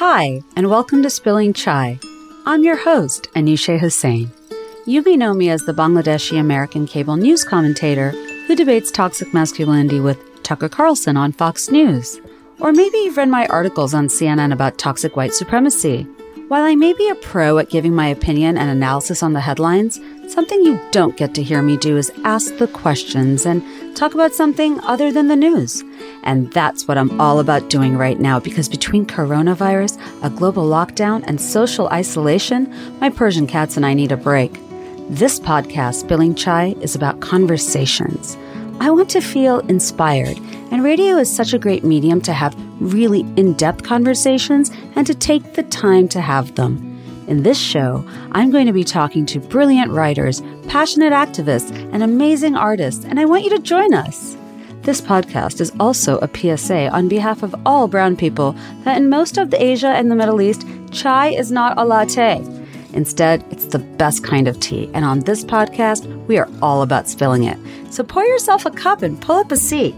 Hi, and welcome to Spilling Chai. I'm your host, Anushay Hossain. You may know me as the Bangladeshi American cable news commentator who debates toxic masculinity with Tucker Carlson on Fox News. Or maybe you've read my articles on CNN about toxic white supremacy. While I may be a pro at giving my opinion and analysis on the headlines, something you don't get to hear me do is ask the questions and talk about something other than the news. And that's what I'm all about doing right now because between coronavirus, a global lockdown, and social isolation, my Persian cats and I need a break. This podcast, Spilling Chai, is about conversations. I want to feel inspired, and radio is such a great medium to have really in depth conversations and to take the time to have them. In this show, I'm going to be talking to brilliant writers, passionate activists, and amazing artists, and I want you to join us. This podcast is also a PSA on behalf of all brown people that in most of the Asia and the Middle East, chai is not a latte. Instead, it's the best kind of tea. And on this podcast, we are all about spilling it. So pour yourself a cup and pull up a seat.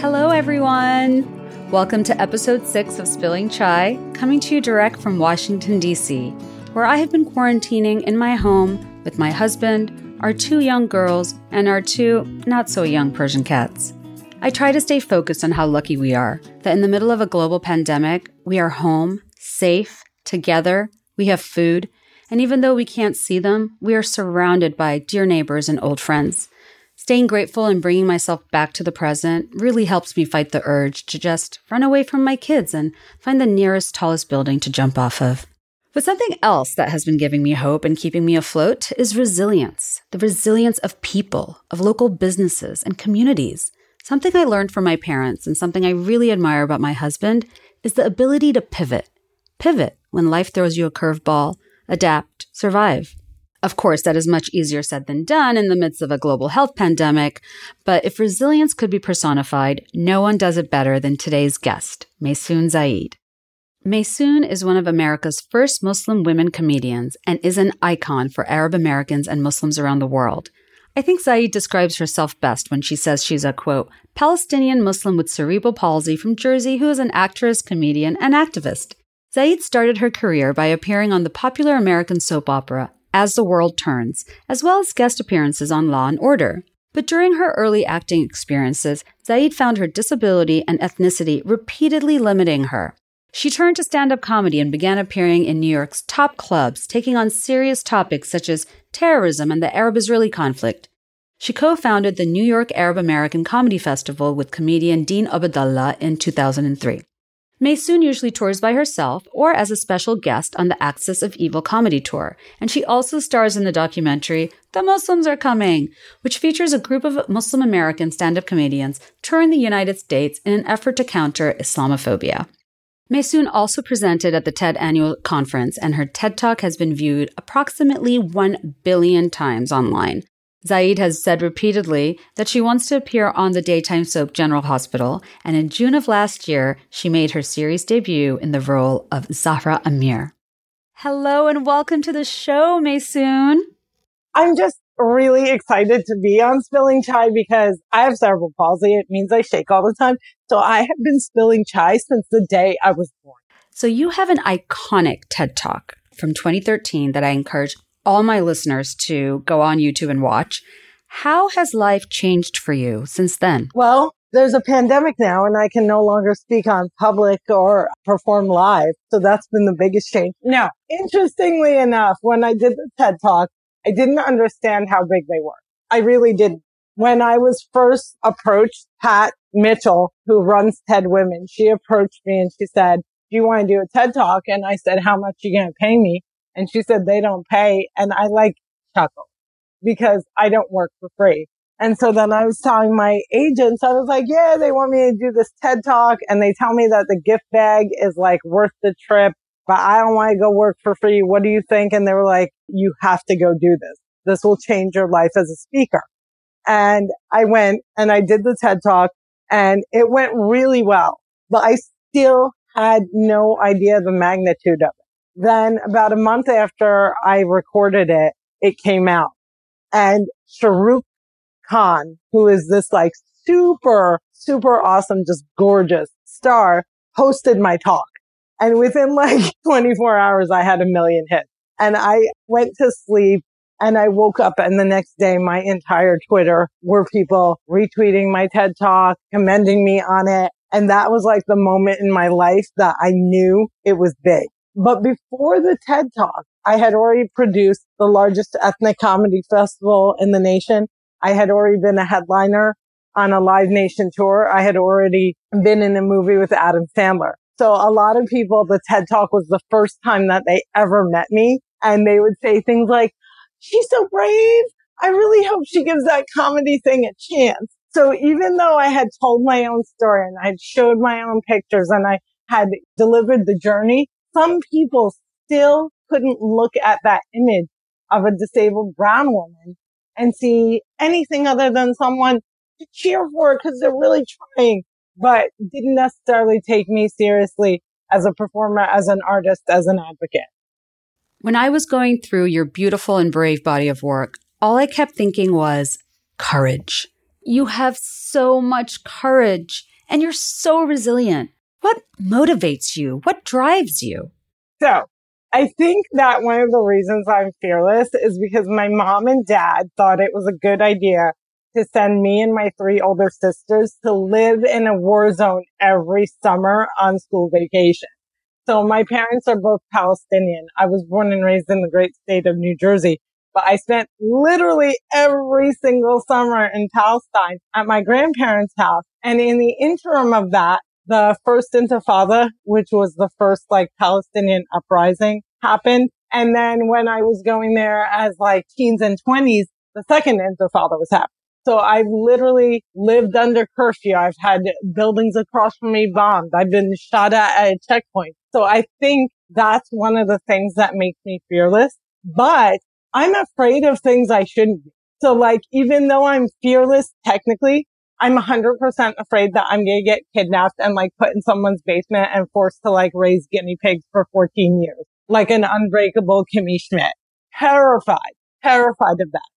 Hello, everyone. Welcome to episode six of Spilling Chai, coming to you direct from Washington, D.C., where I have been quarantining in my home with my husband, our two young girls, and our two not so young Persian cats. I try to stay focused on how lucky we are that in the middle of a global pandemic, we are home, safe, together, we have food, and even though we can't see them, we are surrounded by dear neighbors and old friends. Staying grateful and bringing myself back to the present really helps me fight the urge to just run away from my kids and find the nearest, tallest building to jump off of. But something else that has been giving me hope and keeping me afloat is resilience the resilience of people, of local businesses, and communities. Something I learned from my parents and something I really admire about my husband is the ability to pivot. Pivot when life throws you a curveball, adapt, survive. Of course, that is much easier said than done in the midst of a global health pandemic, but if resilience could be personified, no one does it better than today's guest, Maysoon Zayid. Maysoon is one of America's first Muslim women comedians and is an icon for Arab Americans and Muslims around the world. I think Zayid describes herself best when she says she's a quote, Palestinian Muslim with cerebral palsy from Jersey who is an actress, comedian, and activist. Zayid started her career by appearing on the popular American soap opera as the World Turns, as well as guest appearances on Law and Order. But during her early acting experiences, Zayid found her disability and ethnicity repeatedly limiting her. She turned to stand up comedy and began appearing in New York's top clubs, taking on serious topics such as terrorism and the Arab Israeli conflict. She co founded the New York Arab American Comedy Festival with comedian Dean Obeidallah in 2003. Maysoon usually tours by herself or as a special guest on the Axis of Evil comedy tour, and she also stars in the documentary The Muslims Are Coming, which features a group of Muslim American stand up comedians touring the United States in an effort to counter Islamophobia. Maysoon also presented at the TED annual conference, and her TED Talk has been viewed approximately 1 billion times online, Zayid has said repeatedly that she wants to appear on the daytime soap General Hospital, and in June of last year, she made her series debut in the role of Zahra Amir. Hello and welcome to the show, Maysoon. I'm just really excited to be on Spilling Chai because I have cerebral palsy. It means I shake all the time. So I have been spilling chai since the day I was born. So you have an iconic TED Talk from 2013 that I encourage all my listeners to go on YouTube and watch. How has life changed for you since then? Well, there's a pandemic now and I can no longer speak on public or perform live. So that's been the biggest change. Now, interestingly enough, when I did the TED talk, I didn't understand how big they were. I really didn't. When I was first approached, Pat Mitchell, who runs TED Women, she approached me and she said, do you want to do a TED talk? And I said, how much are you going to pay me? And she said they don't pay. And I like chuckle because I don't work for free. And so then I was telling my agents, I was like, yeah, they want me to do this TED talk and they tell me that the gift bag is like worth the trip, but I don't want to go work for free. What do you think? And they were like, you have to go do this. This will change your life as a speaker. And I went and I did the TED talk and it went really well, but I still had no idea the magnitude of it. Then about a month after I recorded it, it came out and Shahrukh Khan, who is this like super, super awesome, just gorgeous star hosted my talk. And within like 24 hours, I had a million hits and I went to sleep and I woke up and the next day, my entire Twitter were people retweeting my TED talk, commending me on it. And that was like the moment in my life that I knew it was big. But before the TED talk, I had already produced the largest ethnic comedy festival in the nation. I had already been a headliner on a Live Nation tour. I had already been in a movie with Adam Sandler. So a lot of people, the TED talk was the first time that they ever met me. And they would say things like, she's so brave. I really hope she gives that comedy thing a chance. So even though I had told my own story and I had showed my own pictures and I had delivered the journey, some people still couldn't look at that image of a disabled brown woman and see anything other than someone to cheer for because they're really trying, but didn't necessarily take me seriously as a performer, as an artist, as an advocate. When I was going through your beautiful and brave body of work, all I kept thinking was courage. You have so much courage and you're so resilient. What motivates you? What drives you? So I think that one of the reasons I'm fearless is because my mom and dad thought it was a good idea to send me and my three older sisters to live in a war zone every summer on school vacation. So my parents are both Palestinian. I was born and raised in the great state of New Jersey, but I spent literally every single summer in Palestine at my grandparents' house. And in the interim of that, the first intifada, which was the first like Palestinian uprising happened. And then when I was going there as like teens and twenties, the second intifada was happening. So I've literally lived under curfew. I've had buildings across from me bombed. I've been shot at at a checkpoint. So I think that's one of the things that makes me fearless, but I'm afraid of things I shouldn't be. So like, even though I'm fearless technically, I'm 100% afraid that I'm going to get kidnapped and like put in someone's basement and forced to like raise guinea pigs for 14 years, like an unbreakable Kimmy Schmidt. Terrified, terrified of that.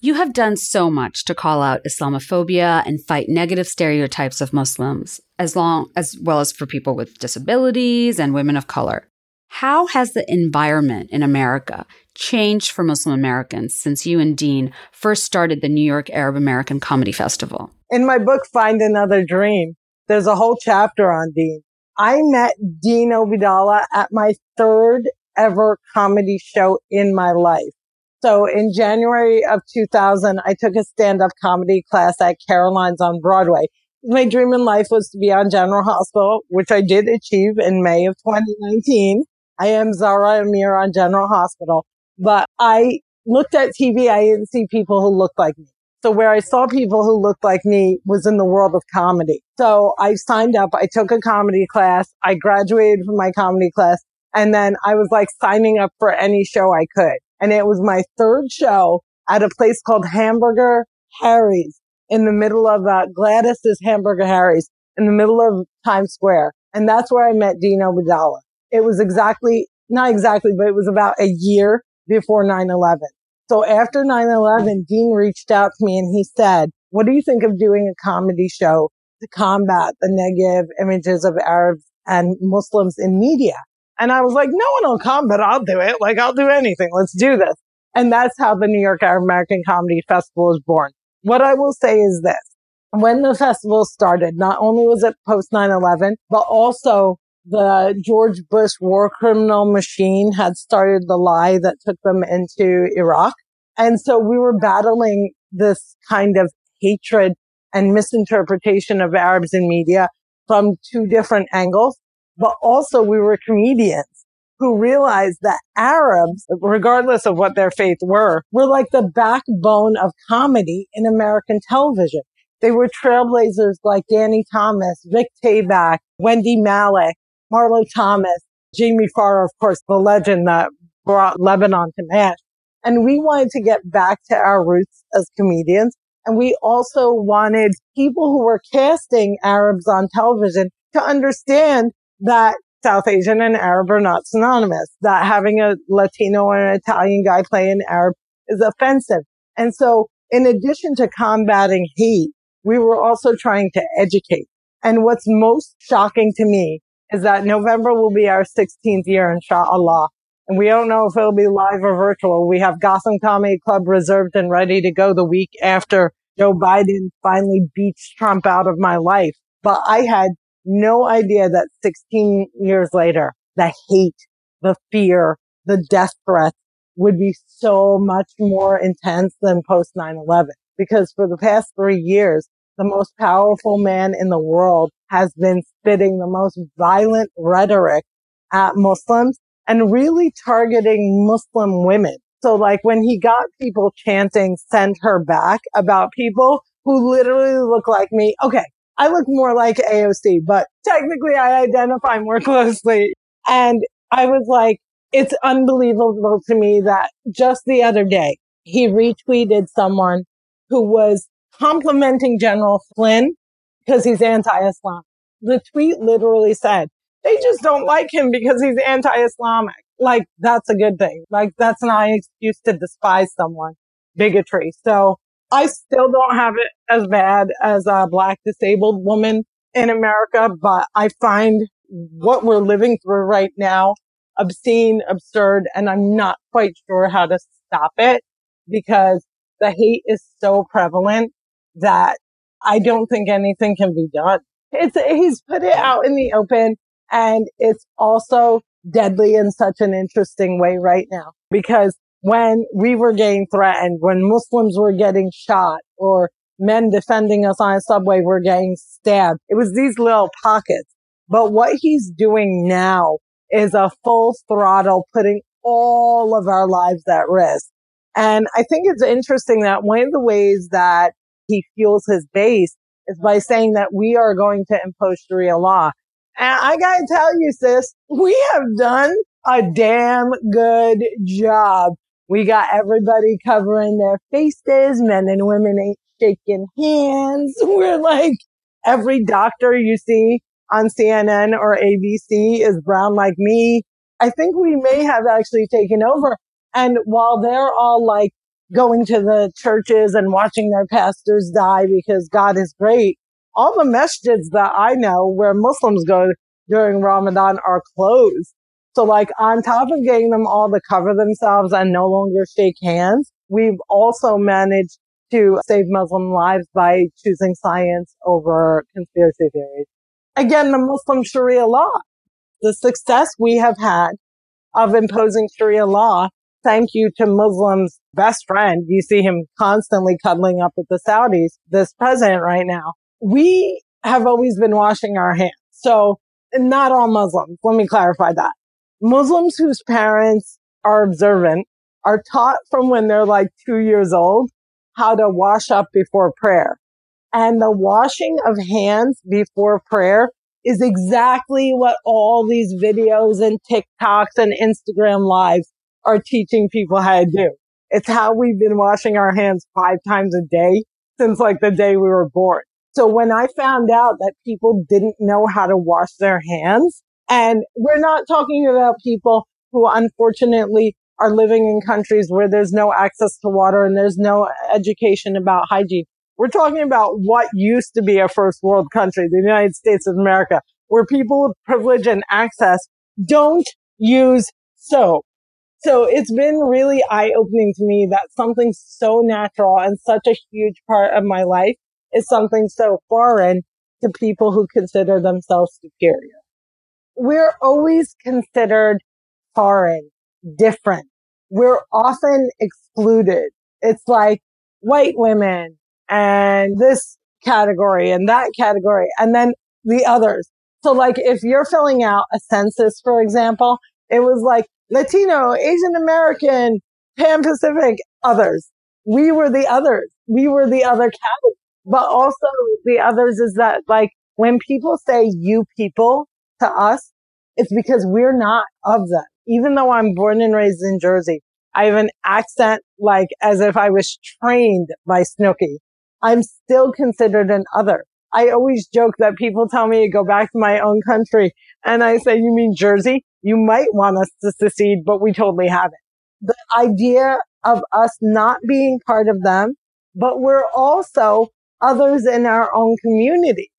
You have done so much to call out Islamophobia and fight negative stereotypes of Muslims, as long as well as for people with disabilities and women of color. How has the environment in America changed for Muslim Americans since you and Dean first started the New York Arab American Comedy Festival? In my book, Find Another Dream, there's a whole chapter on Dean. I met Dean Obeidallah at my third ever comedy show in my life. So in January of 2000, I took a stand-up comedy class at Caroline's on Broadway. My dream in life was to be on General Hospital, which I did achieve in May of 2019. I am Zahra Amir on General Hospital, but I looked at TV. I didn't see people who looked like me. So where I saw people who looked like me was in the world of comedy. So I signed up. I took a comedy class. I graduated from my comedy class and then I was like signing up for any show I could. And it was my third show at a place called Hamburger Harry's in the middle of uh, Gladys's Hamburger Harry's in the middle of Times Square. And that's where I met Dean Obeidallah. It was exactly, not exactly, but it was about a year before 9-11. So after 9-11, Dean reached out to me and he said, what do you think of doing a comedy show to combat the negative images of Arabs and Muslims in media? And I was like, no one will come, but I'll do it. Like, I'll do anything. Let's do this. And that's how the New York American Comedy Festival was born. What I will say is this. When the festival started, not only was it post 9-11, but also the George Bush war criminal machine had started the lie that took them into Iraq. And so we were battling this kind of hatred and misinterpretation of Arabs in media from two different angles but also we were comedians who realized that Arabs, regardless of what their faith were, were like the backbone of comedy in American television. They were trailblazers like Danny Thomas, Vic Tayback, Wendy Malick, Marlo Thomas, Jamie Farrar, of course, the legend that brought Lebanon to MASH. And we wanted to get back to our roots as comedians. And we also wanted people who were casting Arabs on television to understand that South Asian and Arab are not synonymous, that having a Latino or an Italian guy play an Arab is offensive. And so in addition to combating hate we were also trying to educate. And what's most shocking to me is that November will be our 16th year, inshallah. And we don't know if it'll be live or virtual. We have Gotham Comedy Club reserved and ready to go the week after Joe Biden finally beats Trump out of my life. But I had no idea that 16 years later, the hate, the fear, the death threats would be so much more intense than post 9-11. Because for the past three years, the most powerful man in the world has been spitting the most violent rhetoric at Muslims and really targeting Muslim women. So like when he got people chanting, send her back about people who literally look like me. Okay. I look more like AOC, but technically I identify more closely. And I was like, it's unbelievable to me that just the other day he retweeted someone who was complimenting General Flynn because he's anti-Islam. The tweet literally said, they just don't like him because he's anti-Islamic. Like that's a good thing. Like that's not an excuse to despise someone. Bigotry. So I still don't have it as bad as a black disabled woman in America, but I find what we're living through right now obscene, absurd, and I'm not quite sure how to stop it because the hate is so prevalent that I don't think anything can be done. It's, he's put it out in the open and it's also deadly in such an interesting way right now because when we were getting threatened, when Muslims were getting shot or men defending us on a subway were getting stabbed, it was these little pockets. But what he's doing now is a full throttle putting all of our lives at risk. And I think it's interesting that one of the ways that he fuels his base is by saying that we are going to impose Sharia law. And I gotta tell you, sis, we have done a damn good job. We got everybody covering their faces. Men and women ain't shaking hands. We're like every doctor you see on CNN or ABC is brown like me. I think we may have actually taken over. And while they're all like going to the churches and watching their pastors die because God is great, all the masjids that I know where Muslims go during Ramadan are closed. So like on top of getting them all to cover themselves and no longer shake hands, we've also managed to save Muslim lives by choosing science over conspiracy theories again, the Muslim Sharia law. The success we have had of imposing Sharia law, thank you to Muslims' best friend. You see him constantly cuddling up with the Saudis, this president right now. We have always been washing our hands. So not all Muslims. Let me clarify that. Muslims whose parents are observant are taught from when they're like two years old how to wash up before prayer. And the washing of hands before prayer is exactly what all these videos and TikToks and Instagram lives are teaching people how to do. It's how we've been washing our hands five times a day since like the day we were born. So when I found out that people didn't know how to wash their hands, and we're not talking about people who unfortunately are living in countries where there's no access to water and there's no education about hygiene. We're talking about what used to be a first world country, the United States of America, where people with privilege and access don't use soap. So it's been really eye opening to me that something so natural and such a huge part of my life is something so foreign to people who consider themselves superior. We're always considered foreign, different. We're often excluded. It's like white women, and this category and that category and then the others. So like if you're filling out a census, for example, it was like Latino, Asian American, Pan Pacific, others. We were the others. We were the other category. But also the others is that like when people say you people to us, it's because we're not of them. Even though I'm born and raised in Jersey, I have an accent like as if I was trained by Snooki. I'm still considered an other. I always joke that people tell me to go back to my own country. And I say, you mean Jersey? You might want us to secede, but we totally haven't. The idea of us not being part of them, but we're also others in our own community.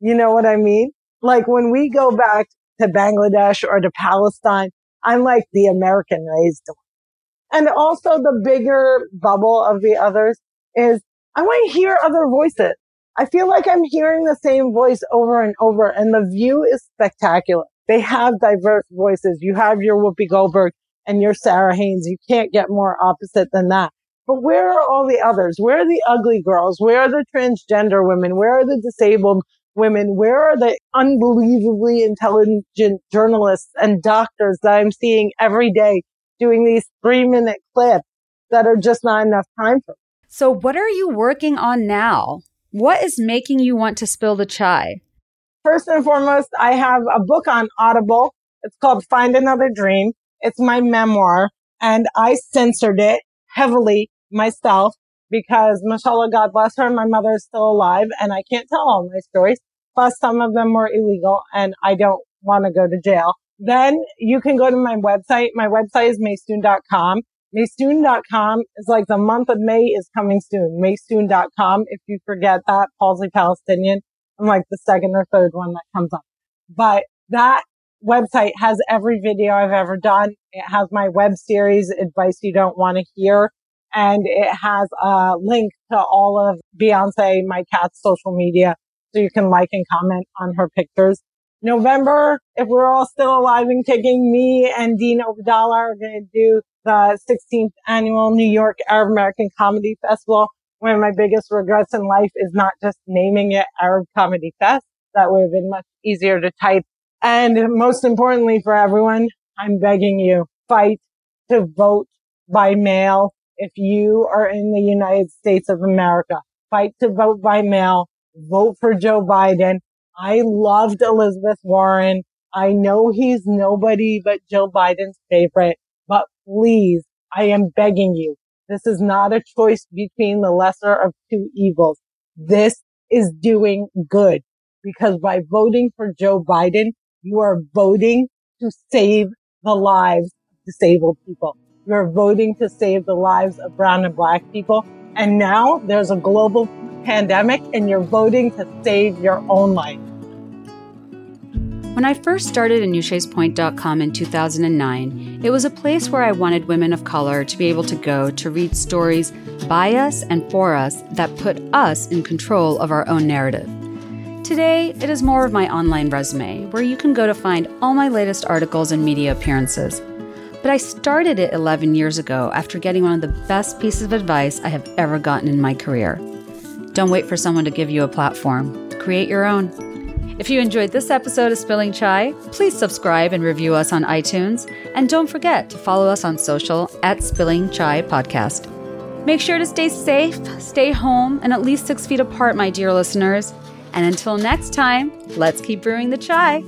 You know what I mean? Like when we go back to Bangladesh or to Palestine, I'm like the American raised one. And also the bigger bubble of the others is I want to hear other voices. I feel like I'm hearing the same voice over and over and the view is spectacular. They have diverse voices. You have your Whoopi Goldberg and your Sara Haines. You can't get more opposite than that. But where are all the others? Where are the ugly girls? Where are the transgender women? Where are the disabled women? Where are the unbelievably intelligent journalists and doctors that I'm seeing every day doing these three minute clips that are just not enough time for? So what are you working on now? What is making you want to spill the chai? First and foremost, I have a book on Audible. It's called Find Another Dream. It's my memoir and I censored it heavily myself because mashallah, God bless her, my mother is still alive and I can't tell all my stories. Plus some of them were illegal and I don't want to go to jail. Then you can go to my website. My website is maysoon.com. Maysoon.com is like the month of May is coming soon. Maysoon.com. If you forget that, Palsy Palestinian. I'm like the second or third one that comes up. But that website has every video I've ever done. It has my web series, Advice You Don't Want to Hear. And it has a link to all of Beyonce, my cat's social media. So you can like and comment on her pictures. November, if we're all still alive and kicking, me and Dean Obeidallah are going to do the 16th annual New York Arab American Comedy Festival. One of my biggest regrets in life is not just naming it Arab Comedy Fest. That would have been much easier to type and most importantly for everyone, I'm begging you, fight to vote by mail. If you are in the United States of America, fight to vote by mail, vote for Joe Biden. I loved Elizabeth Warren. I know he's nobody but Joe Biden's favorite, but please, I am begging you. This is not a choice between the lesser of two evils. This is doing good because by voting for Joe Biden, you are voting to save the lives of disabled people. You're voting to save the lives of brown and black people. And now there's a global pandemic and you're voting to save your own life. When I first started at in 2009, it was a place where I wanted women of color to be able to go to read stories by us and for us that put us in control of our own narrative. Today, it is more of my online resume, where you can go to find all my latest articles and media appearances. But I started it 11 years ago after getting one of the best pieces of advice I have ever gotten in my career. Don't wait for someone to give you a platform, create your own. If you enjoyed this episode of Spilling Chai, please subscribe and review us on iTunes. And don't forget to follow us on social at Spilling Chai Podcast. Make sure to stay safe, stay home, and at least six feet apart, my dear listeners. And until next time, let's keep brewing the chai.